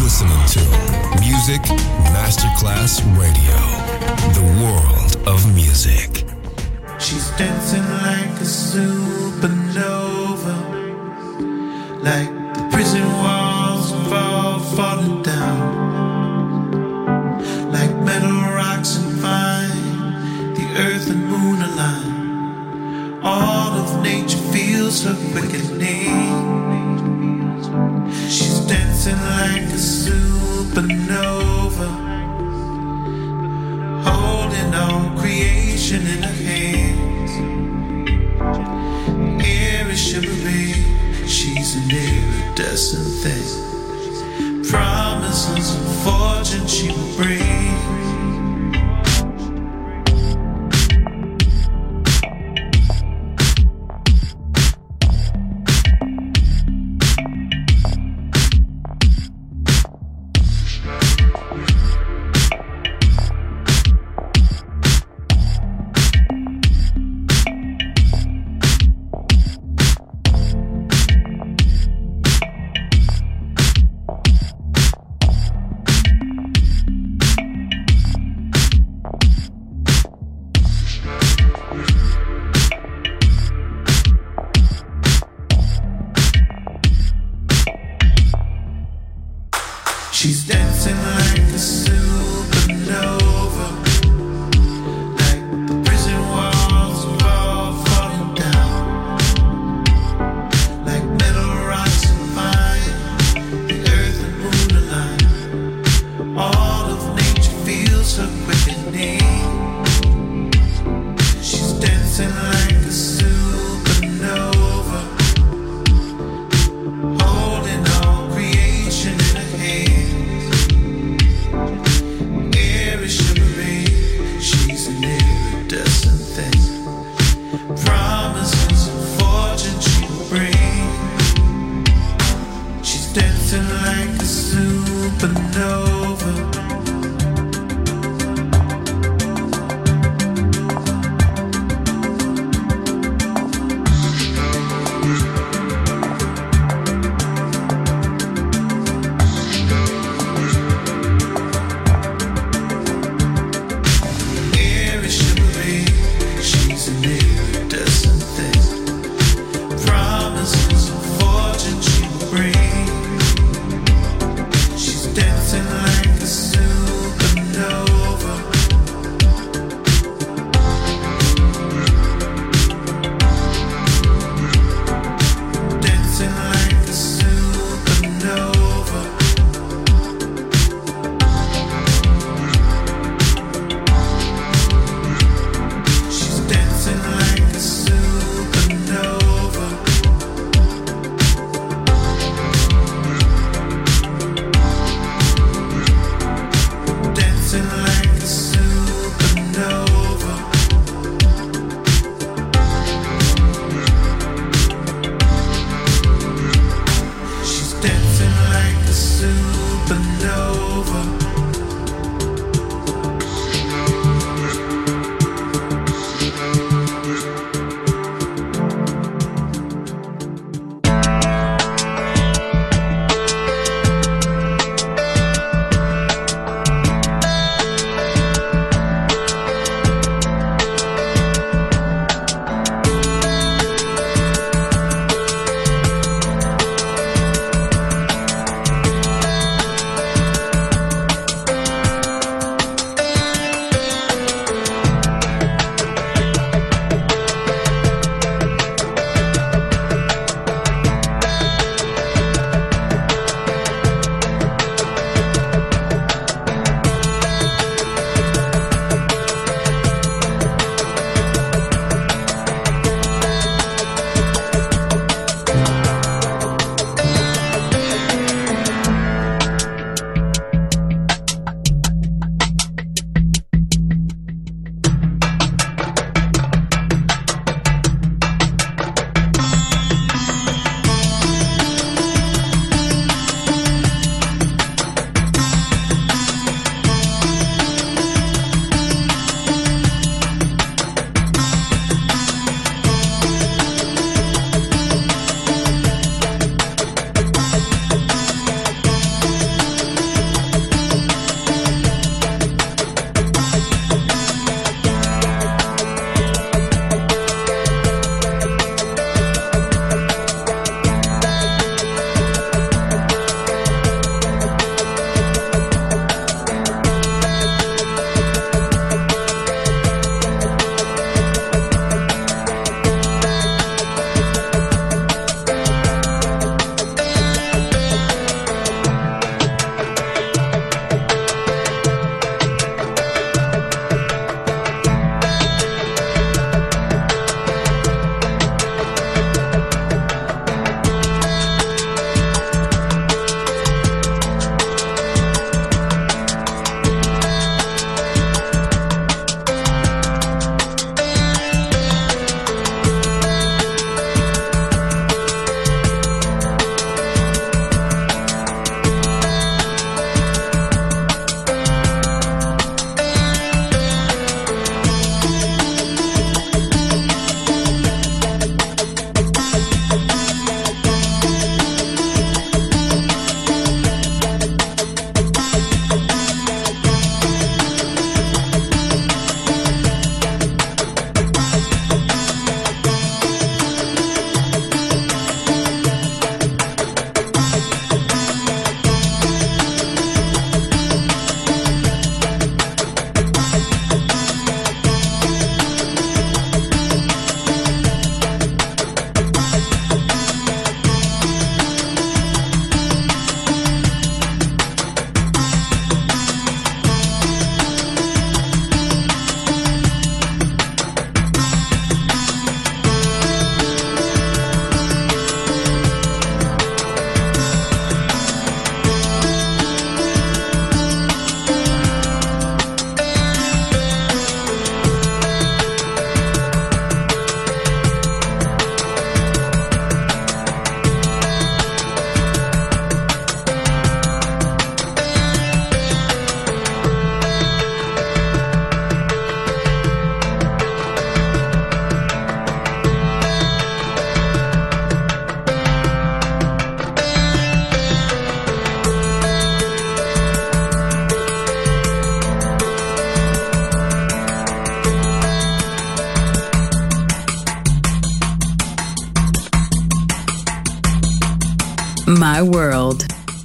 listening to Music Masterclass Radio, the world of music. She's dancing like a supernova, like the prison walls have all falling down, like metal rocks and fire, the earth and moon align. All of nature feels her wicked. Promises of fortune she will bring.